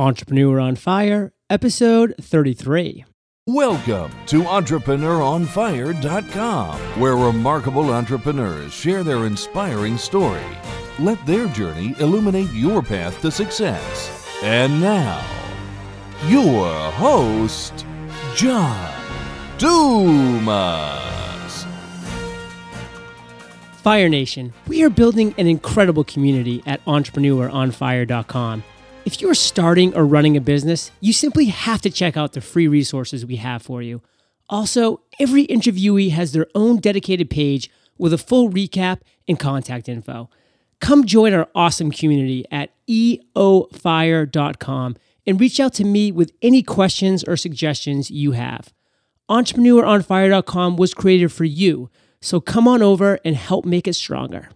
Entrepreneur on Fire, episode 33. Welcome to EntrepreneurOnFire.com, where remarkable entrepreneurs share their inspiring story. Let their journey illuminate your path to success. And now, your host, John Dumas. Fire Nation, we are building an incredible community at EntrepreneurOnFire.com. If you're starting or running a business, you simply have to check out the free resources we have for you. Also, every interviewee has their own dedicated page with a full recap and contact info. Come join our awesome community at eofire.com and reach out to me with any questions or suggestions you have. EntrepreneurOnFire.com was created for you, so come on over and help make it stronger.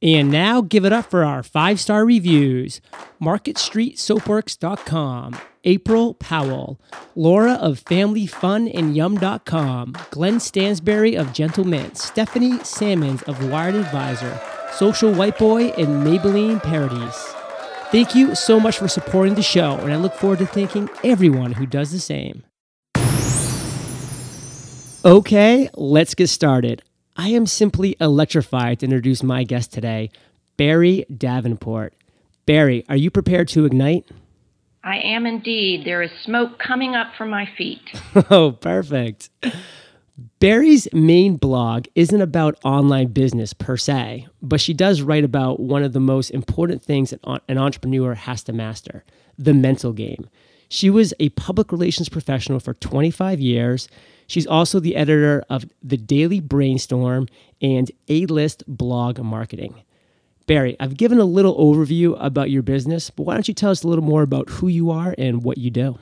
And now give it up for our five star reviews MarketStreetSoapworks.com, April Powell, Laura of FamilyFunAndYum.com, Glenn Stansberry of Gentlemint, Stephanie Salmons of Wired Advisor, Social White Boy, and Maybelline Parodies. Thank you so much for supporting the show, and I look forward to thanking everyone who does the same. Okay, let's get started. I am simply electrified to introduce my guest today, Barrie Davenport. Barrie, are you prepared to ignite? I am indeed. There is smoke coming up from my feet. oh, perfect. Barrie's main blog isn't about online business per se, but she does write about one of the most important things an entrepreneur has to master the mental game. She was a public relations professional for 25 years. She's also the editor of The Daily Brainstorm and A List Blog Marketing. Barrie, I've given a little overview about your business, but why don't you tell us a little more about who you are and what you do?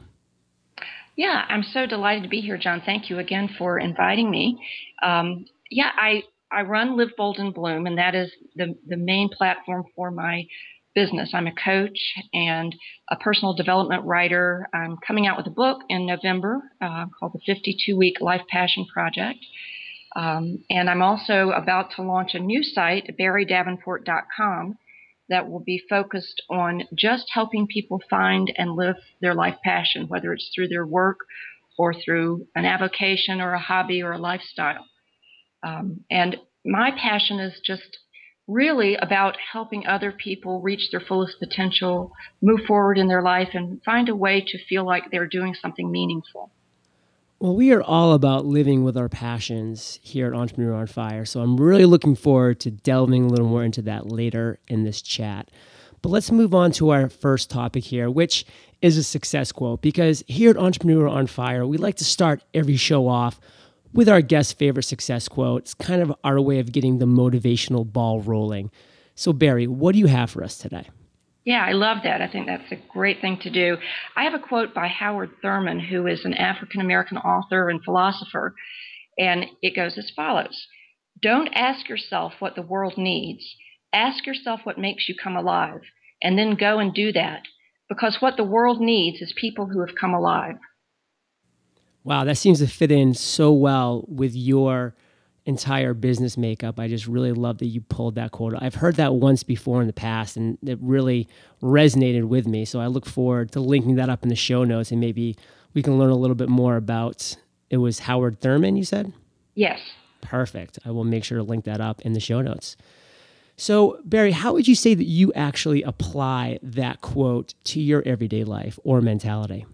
Yeah, I'm so delighted to be here, John. Thank you again for inviting me. Um, yeah, I, I run Live Bold and Bloom, and that is the, the main platform for my business. I'm a coach and a personal development writer. I'm coming out with a book in November uh, called The 52 Week Life Passion Project. Um, and I'm also about to launch a new site, barriedavenport.com, that will be focused on just helping people find and live their life passion, whether it's through their work or through an avocation or a hobby or a lifestyle. Um, and my passion is just really about helping other people reach their fullest potential, move forward in their life, and find a way to feel like they're doing something meaningful. Well, we are all about living with our passions here at Entrepreneur on Fire. So I'm really looking forward to delving a little more into that later in this chat. But let's move on to our first topic here, which is a success quote. Because here at Entrepreneur on Fire, we like to start every show off with our guest favorite success quote. It's kind of our way of getting the motivational ball rolling. So, Barrie, what do you have for us today? Yeah, I love that. I think that's a great thing to do. I have a quote by Howard Thurman, who is an African American author and philosopher, and it goes as follows Don't ask yourself what the world needs, ask yourself what makes you come alive, and then go and do that. Because what the world needs is people who have come alive. Wow, that seems to fit in so well with your entire business makeup. I just really love that you pulled that quote. I've heard that once before in the past and it really resonated with me. So I look forward to linking that up in the show notes and maybe we can learn a little bit more about it was Howard Thurman, you said? Yes. Perfect. I will make sure to link that up in the show notes. So, Barrie, how would you say that you actually apply that quote to your everyday life or mentality?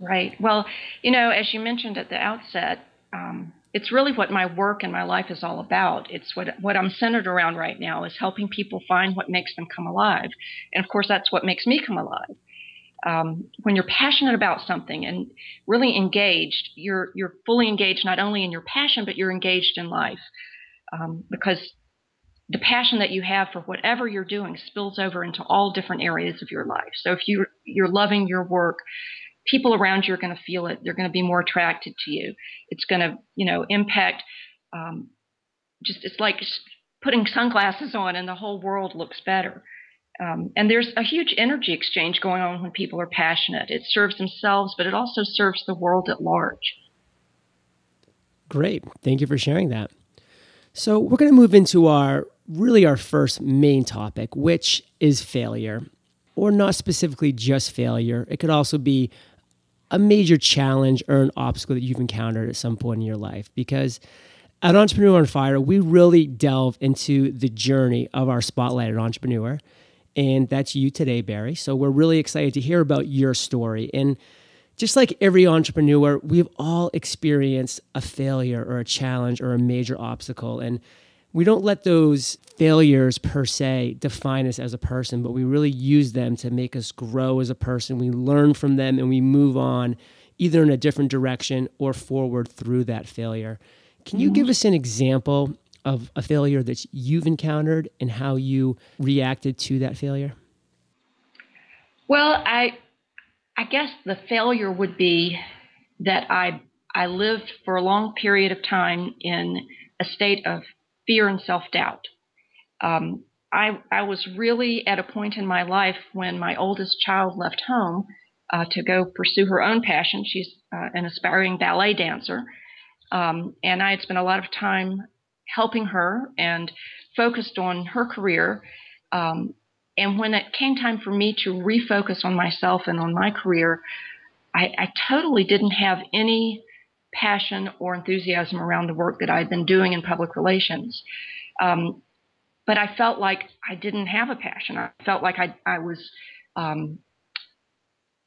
Right. Well, you know, as you mentioned at the outset, um, it's really what my work and my life is all about. It's what what I'm centered around right now is helping people find what makes them come alive, and of course, that's what makes me come alive. Um, when you're passionate about something and really engaged, you're you're fully engaged not only in your passion but you're engaged in life um, because the passion that you have for whatever you're doing spills over into all different areas of your life. So if you you're loving your work, people around you are going to feel it. They're going to be more attracted to you. It's going to, you know, impact. Um, just it's like putting sunglasses on, and the whole world looks better. Um, and there's a huge energy exchange going on when people are passionate. It serves themselves, but it also serves the world at large. Great. Thank you for sharing that. So, we're going to move into our really our first main topic, which is failure. or not specifically just failure. It could also be a major challenge or an obstacle that you've encountered at some point in your life. Because at Entrepreneur on Fire, we really delve into the journey of our spotlighted entrepreneur. And that's you today, Barrie. So we're really excited to hear about your story. And just like every entrepreneur, we've all experienced a failure or a challenge or a major obstacle. And we don't let those failures per se define us as a person, but we really use them to make us grow as a person. We learn from them and we move on either in a different direction or forward through that failure. Can you give us an example of a failure that you've encountered and how you reacted to that failure? Well, I I guess the failure would be that I I lived for a long period of time in a state of fear and self doubt. Um, I, I was really at a point in my life when my oldest child left home uh, to go pursue her own passion. She's uh, an aspiring ballet dancer. Um, and I had spent a lot of time helping her and focused on her career. Um, and when it came time for me to refocus on myself and on my career, I, I totally didn't have any passion or enthusiasm around the work that I'd been doing in public relations. Um, but I felt like I didn't have a passion. I felt like I, I was um,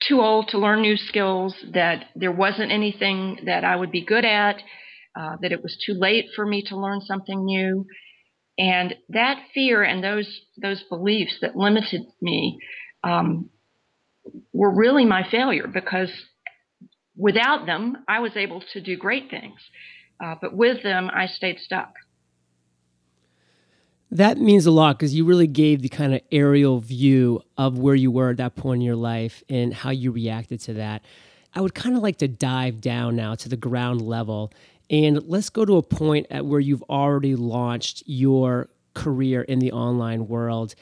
too old to learn new skills, that there wasn't anything that I would be good at, uh, that it was too late for me to learn something new. And that fear and those those beliefs that limited me um, were really my failure because without them, I was able to do great things. Uh, but with them, I stayed stuck. That means a lot because you really gave the kind of aerial view of where you were at that point in your life and how you reacted to that. I would kind of like to dive down now to the ground level and let's go to a point at where you've already launched your career in the online world.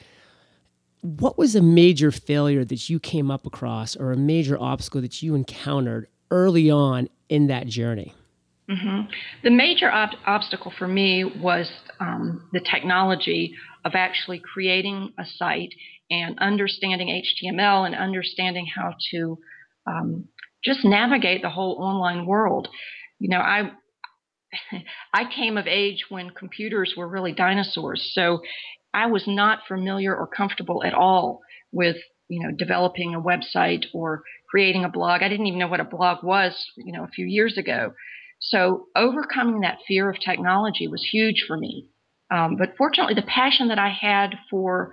What was a major failure that you came up across or a major obstacle that you encountered early on in that journey? Mm-hmm. The major ob- obstacle for me was um, the technology of actually creating a site and understanding HTML and understanding how to um, just navigate the whole online world. You know, I I came of age when computers were really dinosaurs, so I was not familiar or comfortable at all with you know developing a website or creating a blog. I didn't even know what a blog was, you know, a few years ago. So overcoming that fear of technology was huge for me. Um, but fortunately, the passion that I had for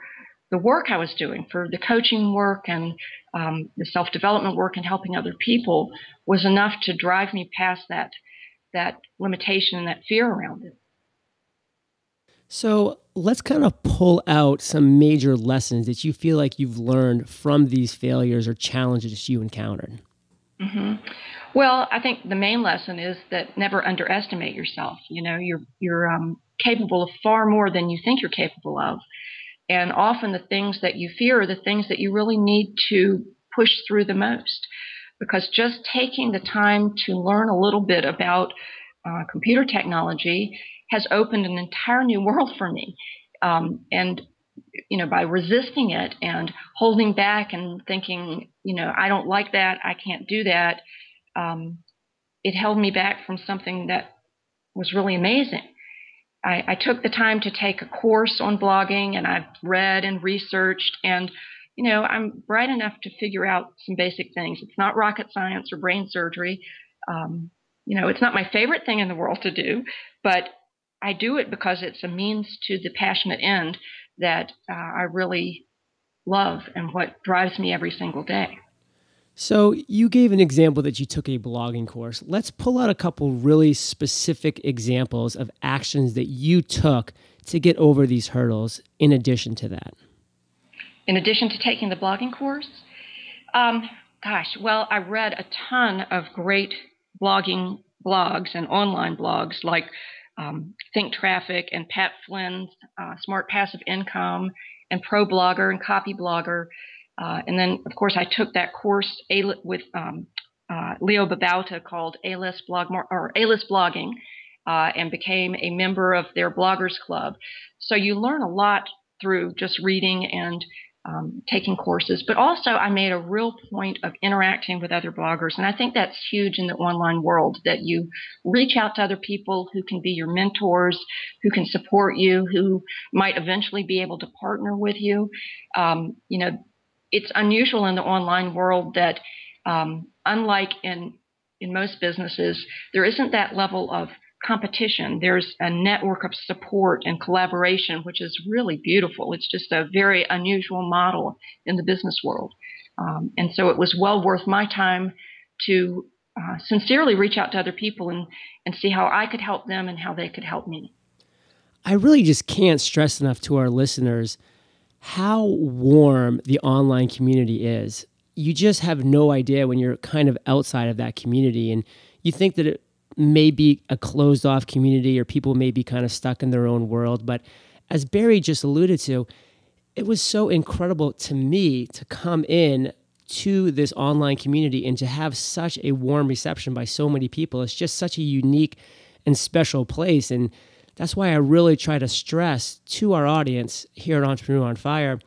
the work I was doing, for the coaching work and um, the self development work and helping other people, was enough to drive me past that that limitation and that fear around it. So let's kind of pull out some major lessons that you feel like you've learned from these failures or challenges you encountered. Mm-hmm. Well, I think the main lesson is that never underestimate yourself. You know, you're you're um, capable of far more than you think you're capable of, and often the things that you fear are the things that you really need to push through the most. Because just taking the time to learn a little bit about uh, computer technology has opened an entire new world for me. Um, and you know, by resisting it and holding back and thinking, you know, I don't like that, I can't do that, um, it held me back from something that was really amazing. I, I, took the time to take a course on blogging and I've read and researched and you know I'm bright enough to figure out some basic things. It's not rocket science or brain surgery. Um, you know, it's not my favorite thing in the world to do, but I do it because it's a means to the passionate end that uh, I really love and what drives me every single day. So, you gave an example that you took a blogging course. Let's pull out a couple really specific examples of actions that you took to get over these hurdles in addition to that. In addition to taking the blogging course? Um, gosh, well, I read a ton of great blogging blogs and online blogs like um, Think Traffic and Pat Flynn's uh, Smart Passive Income and Pro Blogger and Copy Blogger. Uh, and then, of course, I took that course with um, uh, Leo Babauta called A-List Blog or A-List Blogging, uh, and became a member of their bloggers club. So you learn a lot through just reading and um, taking courses, but also I made a real point of interacting with other bloggers. And I think that's huge in the online world that you reach out to other people who can be your mentors, who can support you, who might eventually be able to partner with you. Um, you know, it's unusual in the online world that, um, unlike in in most businesses, there isn't that level of competition. There's a network of support and collaboration, which is really beautiful. It's just a very unusual model in the business world. Um, and so it was well worth my time to uh, sincerely reach out to other people and, and see how I could help them and how they could help me. I really just can't stress enough to our listeners how warm the online community is. You just have no idea when you're kind of outside of that community and you think that it may be a closed off community or people may be kind of stuck in their own world. But as Barrie just alluded to, it was so incredible to me to come in to this online community and to have such a warm reception by so many people. It's just such a unique and special place. And that's why I really try to stress to our audience here at Entrepreneur on Fire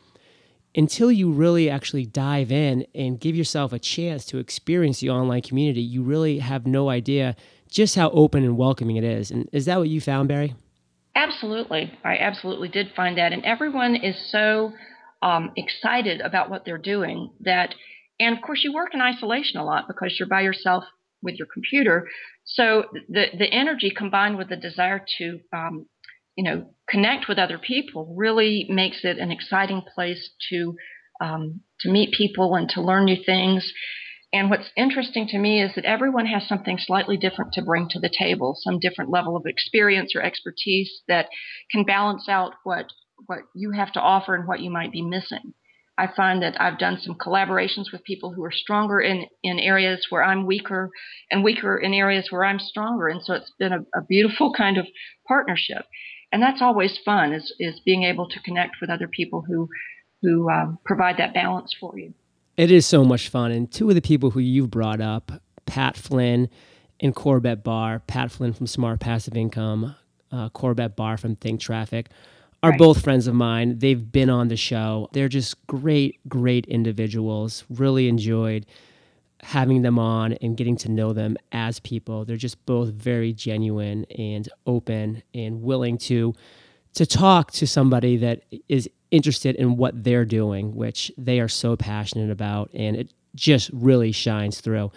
until you really actually dive in and give yourself a chance to experience the online community, you really have no idea just how open and welcoming it is. And is that what you found, Barrie? Absolutely. I absolutely did find that. And everyone is so um, excited about what they're doing that, and of course, you work in isolation a lot because you're by yourself with your computer. So the, the energy combined with the desire to, um, you know, connect with other people really makes it an exciting place to um, to meet people and to learn new things. And what's interesting to me is that everyone has something slightly different to bring to the table, some different level of experience or expertise that can balance out what what you have to offer and what you might be missing. I find that I've done some collaborations with people who are stronger in, in areas where I'm weaker and weaker in areas where I'm stronger. And so it's been a, a beautiful kind of partnership. And that's always fun is, is being able to connect with other people who, who um, provide that balance for you. It is so much fun. And two of the people who you've brought up, Pat Flynn and Corbett Barr, Pat Flynn from Smart Passive Income, uh, Corbett Barr from Think Traffic, are right. both friends of mine. They've been on the show. They're just great, great individuals. Really enjoyed having them on and getting to know them as people. They're just both very genuine and open and willing to to talk to somebody that is interested in what they're doing, which they are so passionate about, and it just really shines through.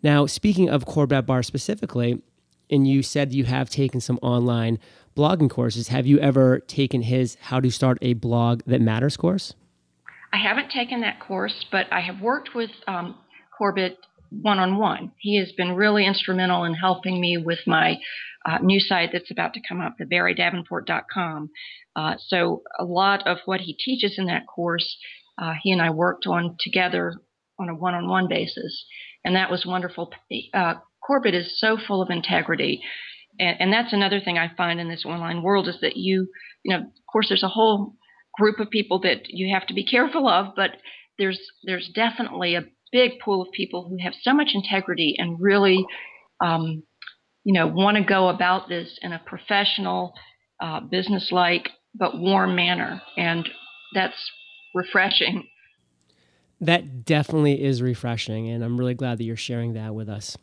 Now, speaking of Corbett Barr specifically, and you said you have taken some online blogging courses. Have you ever taken his How to Start a Blog That Matters course? I haven't taken that course, but I have worked with um, Corbett one on one. He has been really instrumental in helping me with my uh, new site that's about to come up, the barriedavenport.com. Uh, so a lot of what he teaches in that course, uh, he and I worked on together on a one-on-one basis, and that was wonderful. Uh, Corbett is so full of integrity, and, and that's another thing I find in this online world is that you, you know, of course, there's a whole group of people that you have to be careful of, but there's there's definitely a big pool of people who have so much integrity and really um, you know, want to go about this in a professional, uh, business-like but warm manner, and that's refreshing. That definitely is refreshing, and I'm really glad that you're sharing that with us.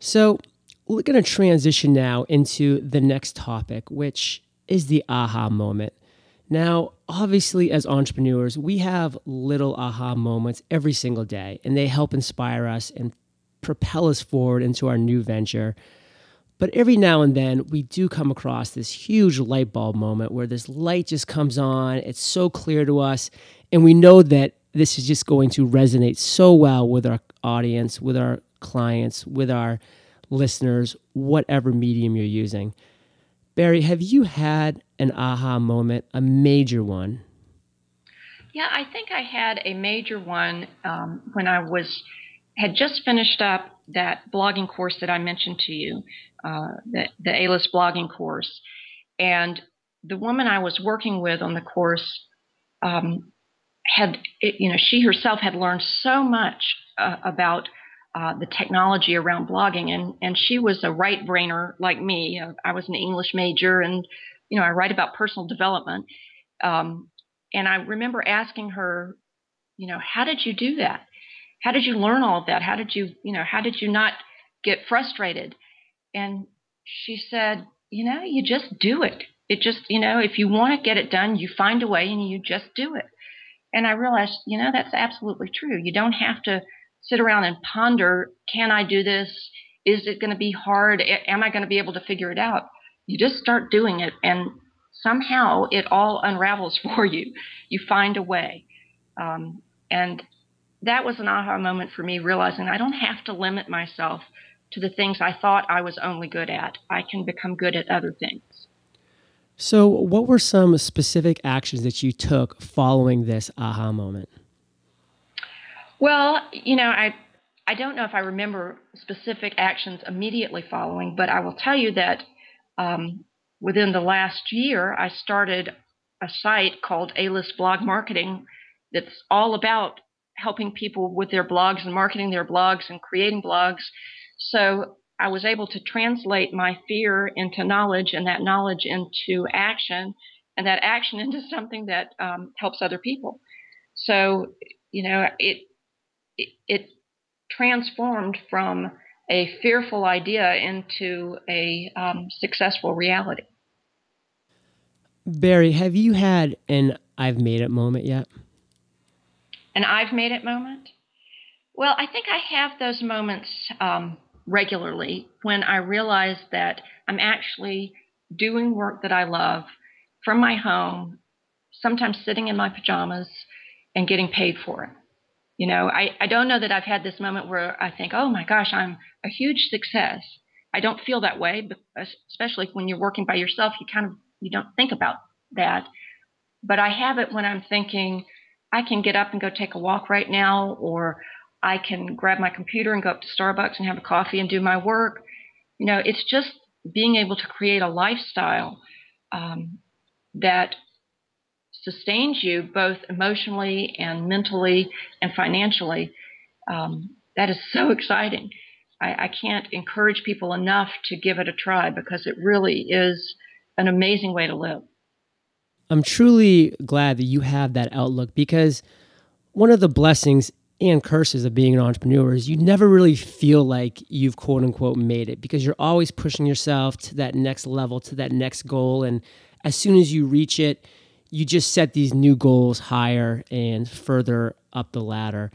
So, we're going to transition now into the next topic, which is the aha moment. Now, obviously, as entrepreneurs, we have little aha moments every single day, and they help inspire us and propel us forward into our new venture. But every now and then, we do come across this huge light bulb moment where this light just comes on. It's so clear to us. And we know that this is just going to resonate so well with our audience, with our clients, with our listeners, whatever medium you're using. Barrie, have you had an aha moment, a major one? Yeah, I think I had a major one um, when I was had just finished up that blogging course that I mentioned to you, uh, the, the A-list blogging course. And the woman I was working with on the course um, had, it, you know, she herself had learned so much uh, about uh, the technology around blogging, and and she was a right brainer like me. I was an English major, and you know, I write about personal development. Um, And I remember asking her, you know, how did you do that? How did you learn all of that? How did you, you know, how did you not get frustrated? And she said, you know, you just do it. It just, you know, if you want to get it done, you find a way and you just do it. And I realized, you know, that's absolutely true. You don't have to sit around and ponder, can I do this? Is it going to be hard? Am I going to be able to figure it out? You just start doing it and somehow it all unravels for you. You find a way. Um, and that was an aha moment for me, realizing I don't have to limit myself to the things I thought I was only good at. I can become good at other things. So, what were some specific actions that you took following this aha moment? Well, you know, I I don't know if I remember specific actions immediately following, but I will tell you that um, within the last year, I started a site called A List Blog Marketing that's all about helping people with their blogs and marketing their blogs and creating blogs. So I was able to translate my fear into knowledge and that knowledge into action and that action into something that um, helps other people. So, you know, it, it, it transformed from a fearful idea into a um, successful reality. Barrie, have you had an I've made it moment yet? An I've made it moment? Well, I think I have those moments um, regularly when I realize that I'm actually doing work that I love from my home, sometimes sitting in my pajamas and getting paid for it. You know, I, I don't know that I've had this moment where I think, oh my gosh, I'm a huge success. I don't feel that way, especially when you're working by yourself. You kind of you don't think about that. But I have it when I'm thinking, I can get up and go take a walk right now, or I can grab my computer and go up to Starbucks and have a coffee and do my work. You know, it's just being able to create a lifestyle um, that sustains you both emotionally and mentally and financially. Um, that is so exciting. I, I can't encourage people enough to give it a try because it really is an amazing way to live. I'm truly glad that you have that outlook because one of the blessings and curses of being an entrepreneur is you never really feel like you've quote unquote made it because you're always pushing yourself to that next level, to that next goal. And as soon as you reach it, you just set these new goals higher and further up the ladder.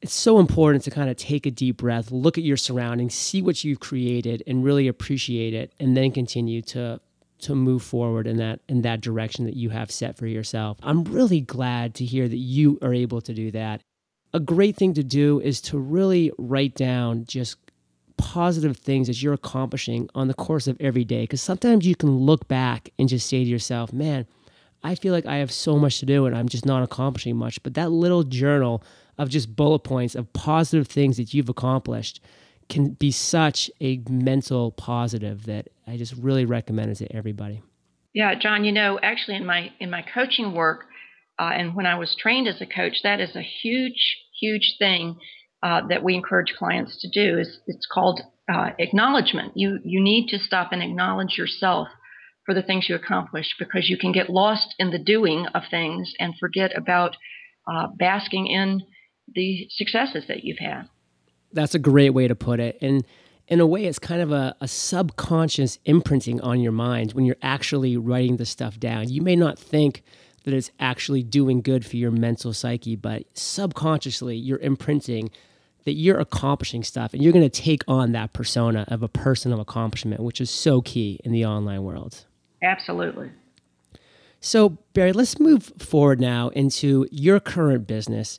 It's so important to kind of take a deep breath, look at your surroundings, see what you've created, and really appreciate it, and then continue to to move forward in that in that direction that you have set for yourself. I'm really glad to hear that you are able to do that a great thing to do is to really write down just positive things that you're accomplishing on the course of every day. Because sometimes you can look back and just say to yourself, man, I feel like I have so much to do and I'm just not accomplishing much. But that little journal of just bullet points of positive things that you've accomplished can be such a mental positive that I just really recommend it to everybody. Yeah, John, you know, actually in my in my coaching work, uh, and when I was trained as a coach, that is a huge, huge thing uh, that we encourage clients to do. Is it's called uh, acknowledgement. You you need to stop and acknowledge yourself for the things you accomplish because you can get lost in the doing of things and forget about uh, basking in the successes that you've had. That's a great way to put it, and in a way, it's kind of a, a, subconscious imprinting on your mind when you're actually writing the stuff down. You may not think that it's actually doing good for your mental psyche, but subconsciously you're imprinting that you're accomplishing stuff and you're going to take on that persona of a person of accomplishment, which is so key in the online world. Absolutely. So, Barrie, let's move forward now into your current business.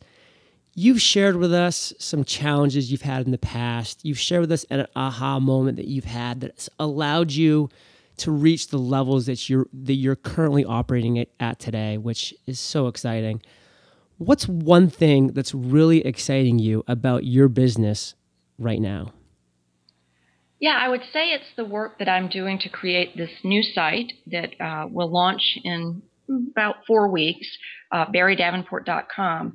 You've shared with us some challenges you've had in the past. You've shared with us an aha moment that you've had that's allowed you to reach the levels that you're that you're currently operating at today, which is so exciting. What's one thing that's really exciting you about your business right now? Yeah, I would say it's the work that I'm doing to create this new site that uh, will launch in about four weeks, uh, barriedavenport.com.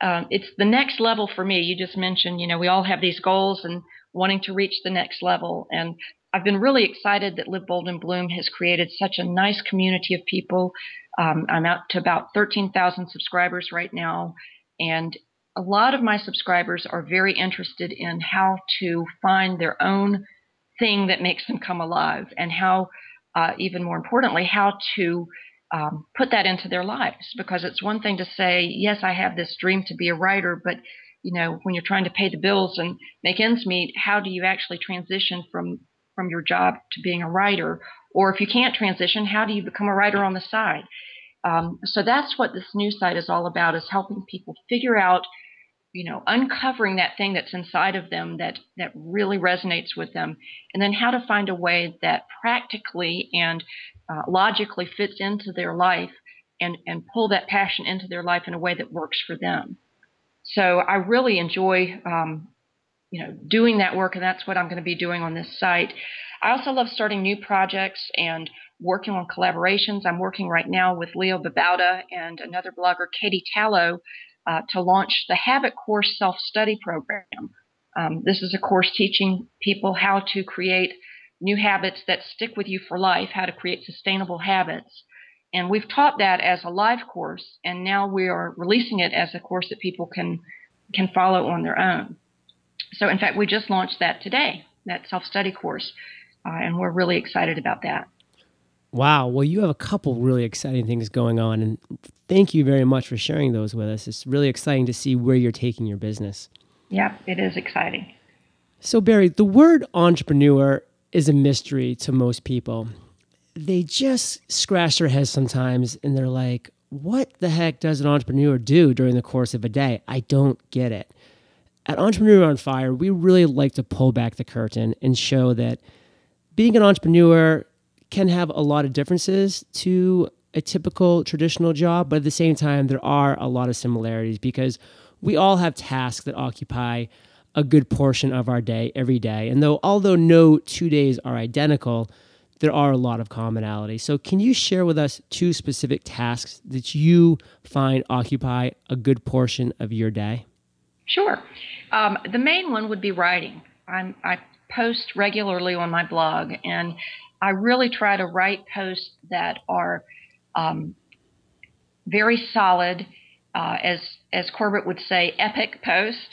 um, it's the next level for me. You just mentioned, you know, we all have these goals and wanting to reach the next level. And I've been really excited that Live Bold and Bloom has created such a nice community of people. Um, I'm up to about 13,000 subscribers right now. And a lot of my subscribers are very interested in how to find their own thing that makes them come alive and how, uh, even more importantly, how to um, put that into their lives. Because it's one thing to say, yes, I have this dream to be a writer, but you know, when you're trying to pay the bills and make ends meet, how do you actually transition from from your job to being a writer? Or if you can't transition, how do you become a writer on the side? Um, so that's what this new site is all about: is helping people figure out you know uncovering that thing that's inside of them that that really resonates with them and then how to find a way that practically and uh, logically fits into their life and and pull that passion into their life in a way that works for them so i really enjoy um, you know doing that work and that's what i'm going to be doing on this site i also love starting new projects and working on collaborations i'm working right now with leo babauta and another blogger katie tallo uh, to launch the Habit Course Self Study Program. Um, this is a course teaching people how to create new habits that stick with you for life, how to create sustainable habits. And we've taught that as a live course, and now we are releasing it as a course that people can can follow on their own. So, in fact, we just launched that today, that self study course, uh, and we're really excited about that. Wow. Well, you have a couple really exciting things going on, and thank you very much for sharing those with us. It's really exciting to see where you're taking your business. Yep, it is exciting. So, Barrie, the word entrepreneur is a mystery to most people. They just scratch their heads sometimes and they're like, what the heck does an entrepreneur do during the course of a day? I don't get it. At Entrepreneur on Fire, we really like to pull back the curtain and show that being an entrepreneur can have a lot of differences to a typical traditional job, but at the same time, there are a lot of similarities because we all have tasks that occupy a good portion of our day every day. And though although no two days are identical, there are a lot of commonalities. So can you share with us two specific tasks that you find occupy a good portion of your day? Sure. Um, the main one would be writing. I'm, I post regularly on my blog, and I really try to write posts that are um, very solid, uh, as as Corbett would say, epic posts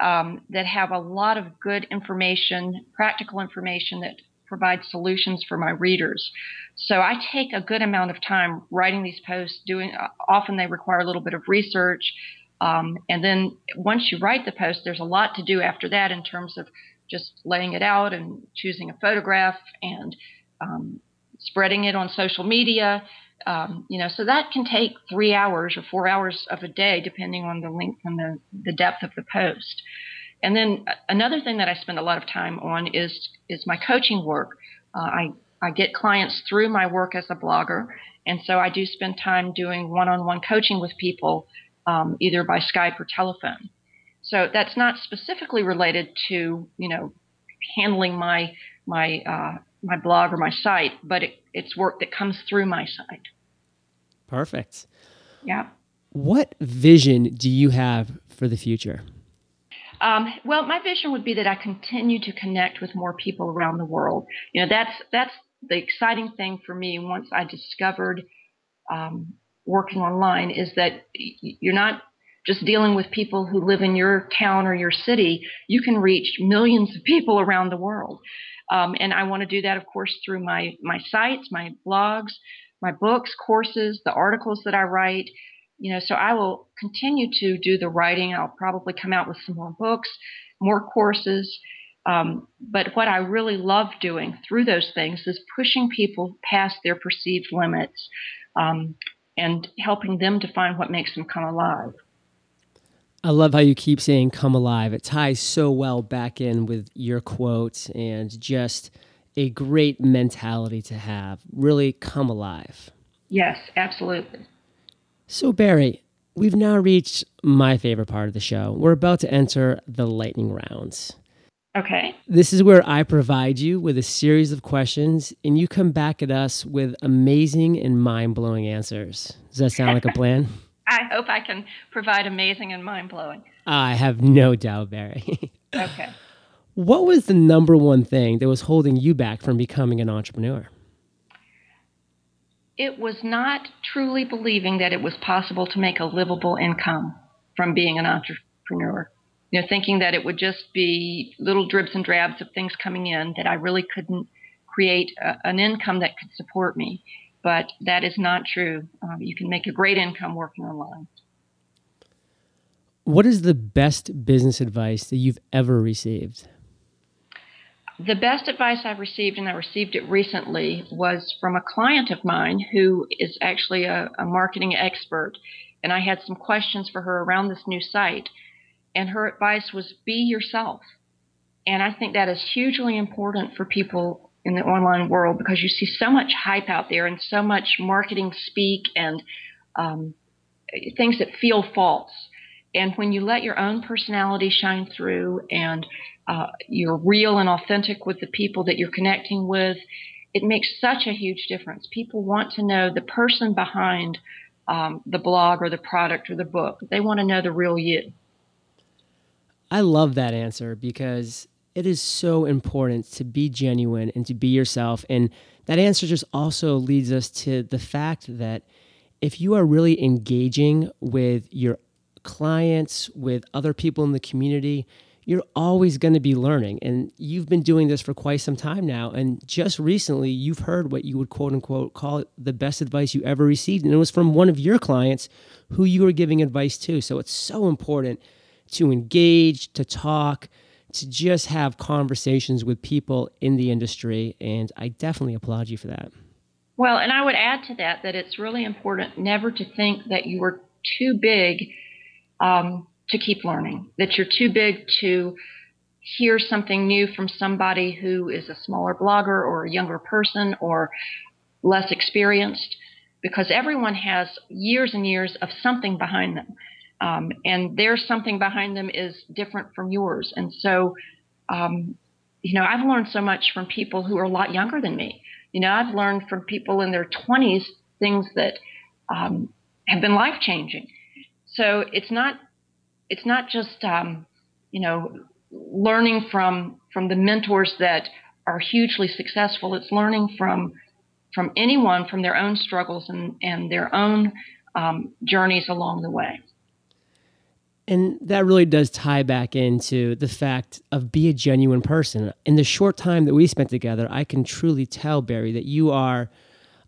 um, that have a lot of good information, practical information that provides solutions for my readers. So I take a good amount of time writing these posts. Doing uh, often they require a little bit of research, um, and then once you write the post, there's a lot to do after that in terms of just laying it out and choosing a photograph and um, spreading it on social media. Um, you know, so that can take three hours or four hours of a day, depending on the length and the, the depth of the post. And then another thing that I spend a lot of time on is is my coaching work. Uh, I I get clients through my work as a blogger, and so I do spend time doing one-on-one coaching with people, um, either by Skype or telephone. So that's not specifically related to you know handling my my uh, my blog or my site, but it, it's work that comes through my site. Perfect. Yeah. What vision do you have for the future? Um, well, my vision would be that I continue to connect with more people around the world. You know, that's that's the exciting thing for me. Once I discovered um, working online, is that you're not just dealing with people who live in your town or your city. You can reach millions of people around the world. Um, and I want to do that, of course, through my my sites, my blogs, my books, courses, the articles that I write. You know, so I will continue to do the writing. I'll probably come out with some more books, more courses. Um, but what I really love doing through those things is pushing people past their perceived limits um, and helping them to find what makes them come alive. I love how you keep saying come alive. It ties so well back in with your quotes and just a great mentality to have. Really come alive. Yes, absolutely. So, Barrie, we've now reached my favorite part of the show. We're about to enter the lightning rounds. Okay. This is where I provide you with a series of questions and you come back at us with amazing and mind blowing answers. Does that sound like a plan? I hope I can provide amazing and mind blowing. I have no doubt, Barrie. okay. What was the number one thing that was holding you back from becoming an entrepreneur? It was not truly believing that it was possible to make a livable income from being an entrepreneur. You know, thinking that it would just be little dribs and drabs of things coming in, that I really couldn't create a, an income that could support me. But that is not true. Um, you can make a great income working online. What is the best business advice that you've ever received? The best advice I've received, and I received it recently, was from a client of mine who is actually a, a marketing expert. And I had some questions for her around this new site. And her advice was be yourself. And I think that is hugely important for people in the online world because you see so much hype out there and so much marketing speak and um, things that feel false. And when you let your own personality shine through and uh, you're real and authentic with the people that you're connecting with, it makes such a huge difference. People want to know the person behind um, the blog or the product or the book. They want to know the real you. I love that answer because it is so important to be genuine and to be yourself. And that answer just also leads us to the fact that if you are really engaging with your clients, with other people in the community, you're always going to be learning. And you've been doing this for quite some time now. And just recently, you've heard what you would quote unquote call the best advice you ever received. And it was from one of your clients who you were giving advice to. So it's so important to engage, to talk, to just have conversations with people in the industry. And I definitely applaud you for that. Well, and I would add to that that it's really important never to think that you are too big um, to keep learning, that you're too big to hear something new from somebody who is a smaller blogger or a younger person or less experienced, because everyone has years and years of something behind them um, and their something behind them is different from yours. And so, um, you know, I've learned so much from people who are a lot younger than me. You know, I've learned from people in their 20s things that um, have been life changing. So it's not it's not just um, you know learning from from the mentors that are hugely successful. It's learning from from anyone from their own struggles and and their own um, journeys along the way. And that really does tie back into the fact of be a genuine person. In the short time that we spent together, I can truly tell, Barrie, that you are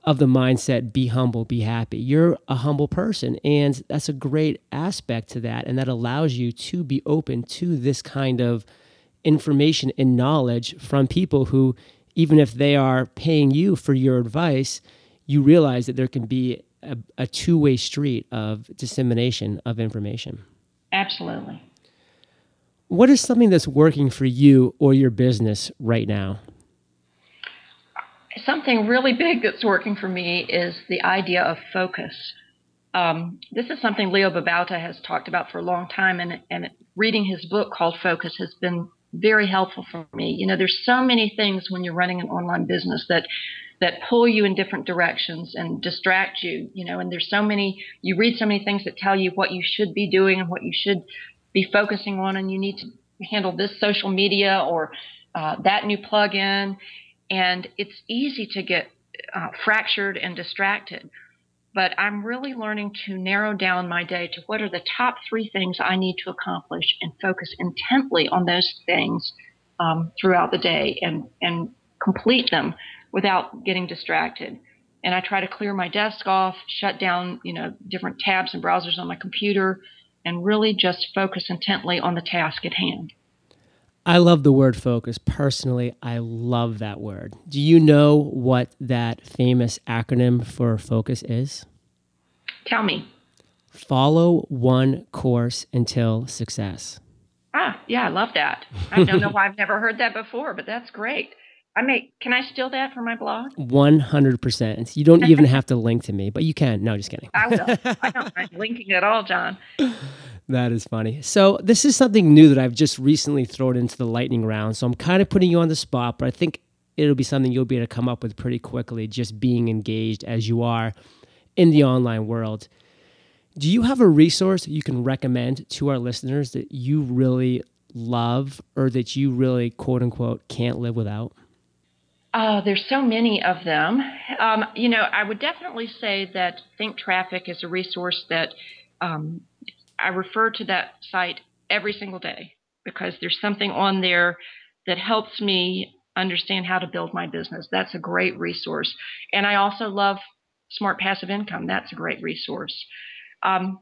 of the mindset be humble, be happy. You're a humble person. And that's a great aspect to that. And that allows you to be open to this kind of information and knowledge from people who, even if they are paying you for your advice, you realize that there can be a, a two way street of dissemination of information. Absolutely. What is something that's working for you or your business right now? Something really big that's working for me is the idea of focus. Um, this is something Leo Babauta has talked about for a long time, and, and reading his book called Focus has been very helpful for me. You know, there's so many things when you're running an online business that that pull you in different directions and distract you, you know, and there's so many, you read so many things that tell you what you should be doing and what you should be focusing on, and you need to handle this social media or uh, that new plugin. And it's easy to get uh, fractured and distracted. But I'm really learning to narrow down my day to what are the top three things I need to accomplish and focus intently on those things um, throughout the day and, and complete them without getting distracted. And I try to clear my desk off, shut down, you know, different tabs and browsers on my computer, and really just focus intently on the task at hand. I love the word focus. Personally, I love that word. Do you know what that famous acronym for focus is? Tell me. Follow one course until success. Ah, yeah, I love that. I don't know why I've never heard that before, but that's great. I may. Can I steal that for my blog? One hundred percent. You don't even have to link to me, but you can. No, just kidding. I will. I don't mind linking at all, John. That is funny. So this is something new that I've just recently thrown into the lightning round. So I'm kind of putting you on the spot, but I think it'll be something you'll be able to come up with pretty quickly. Just being engaged as you are in the online world. Do you have a resource you can recommend to our listeners that you really love or that you really, quote unquote, can't live without? Uh, there's so many of them. Um, you know, I would definitely say that Think Traffic is a resource that um, I refer to that site every single day because there's something on there that helps me understand how to build my business. That's a great resource. And I also love Smart Passive Income. That's a great resource. Um,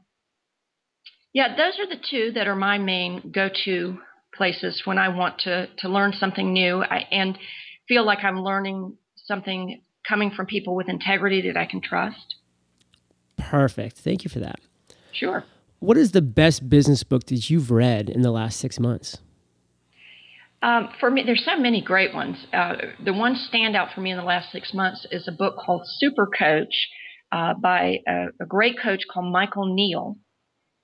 yeah, those are the two that are my main go-to places when I want to to learn something new I, and feel like I'm learning something coming from people with integrity that I can trust. Perfect. Thank you for that. Sure. What is the best business book that you've read in the last six months? Um, for me, there's so many great ones. Uh, the one standout for me in the last six months is a book called Super Coach uh, by a, a, great coach called Michael Neill.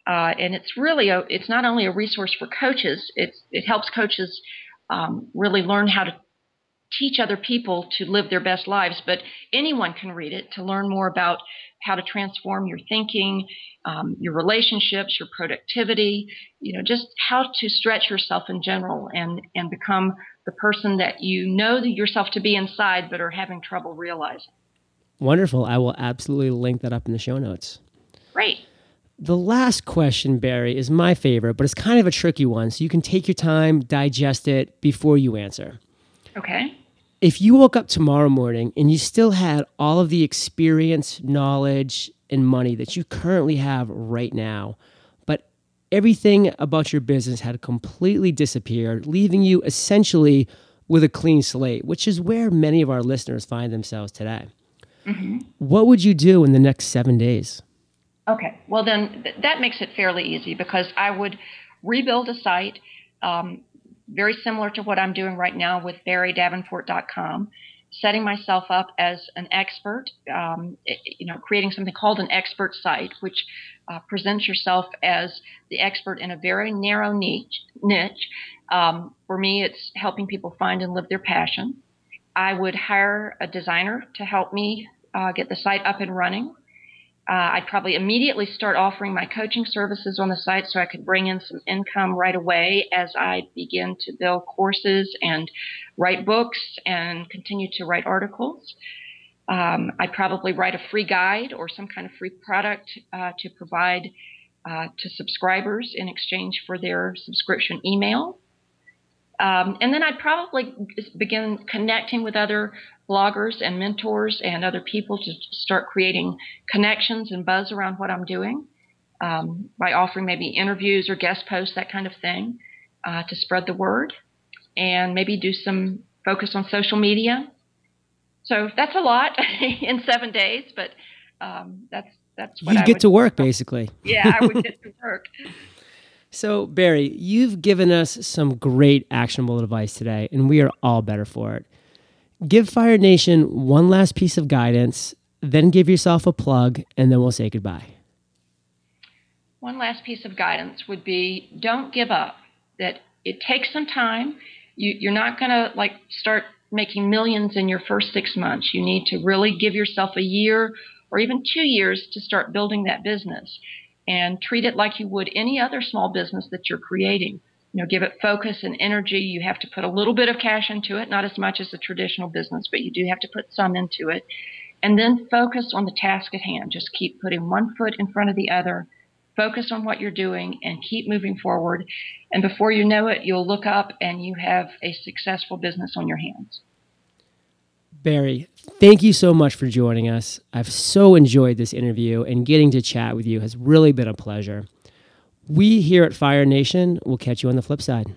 Uh, and it's really a, it's not only a resource for coaches, it's, it helps coaches um, really learn how to teach other people to live their best lives, but anyone can read it to learn more about how to transform your thinking, um, your relationships, your productivity, you know, just how to stretch yourself in general and, and become the person that you know yourself to be inside, but are having trouble realizing. Wonderful. I will absolutely link that up in the show notes. Great. The last question, Barrie, is my favorite, but it's kind of a tricky one. So you can take your time, digest it before you answer. Okay. If you woke up tomorrow morning and you still had all of the experience, knowledge, and money that you currently have right now, but everything about your business had completely disappeared, leaving you essentially with a clean slate, which is where many of our listeners find themselves today. Mm-hmm. What would you do in the next seven days? Okay, well, then th- that makes it fairly easy because I would rebuild a site um, very similar to what I'm doing right now with barriedavenport.com, setting myself up as an expert, um, you know, creating something called an expert site, which uh, presents yourself as the expert in a very narrow niche. niche. Um, for me, it's helping people find and live their passion. I would hire a designer to help me uh, get the site up and running. Uh, I'd probably immediately start offering my coaching services on the site so I could bring in some income right away as I begin to build courses and write books and continue to write articles. Um, I'd probably write a free guide or some kind of free product uh, to provide uh, to subscribers in exchange for their subscription email. Um, and then I'd probably begin connecting with other bloggers and mentors and other people to start creating connections and buzz around what I'm doing um, by offering maybe interviews or guest posts, that kind of thing, uh, to spread the word, and maybe do some focus on social media. So that's a lot in seven days, but um, that's that's what you I get would, to work basically. Yeah, I would get to work. So, Barrie, you've given us some great actionable advice today, and we are all better for it. Give Fire Nation one last piece of guidance, then give yourself a plug, and then we'll say goodbye. One last piece of guidance would be don't give up. That it takes some time. You, you're not going to like start making millions in your first six months. You need to really give yourself a year or even two years to start building that business and treat it like you would any other small business that you're creating you know, give it focus and energy. You have to put a little bit of cash into it, not as much as a traditional business, but you do have to put some into it. And then focus on the task at hand. Just keep putting one foot in front of the other. Focus on what you're doing and keep moving forward. And before you know it, you'll look up and you have a successful business on your hands. Barrie, thank you so much for joining us. I've so enjoyed this interview, and getting to chat with you has really been a pleasure. We here at Fire Nation will catch you on the flip side.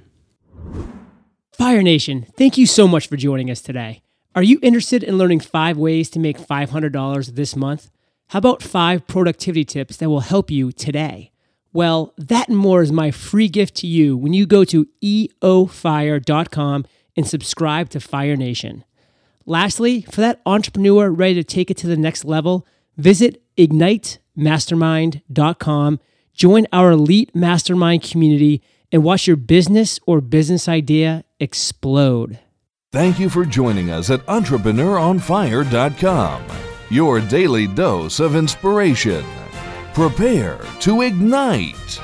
Fire Nation, thank you so much for joining us today. Are you interested in learning five ways to make $500 this month? How about five productivity tips that will help you today? Well, that and more is my free gift to you when you go to eofire.com and subscribe to Fire Nation. Lastly, for that entrepreneur ready to take it to the next level, visit ignitemastermind.com Join our elite mastermind community and watch your business or business idea explode. Thank you for joining us at EntrepreneurOnFire.com, your daily dose of inspiration. Prepare to ignite.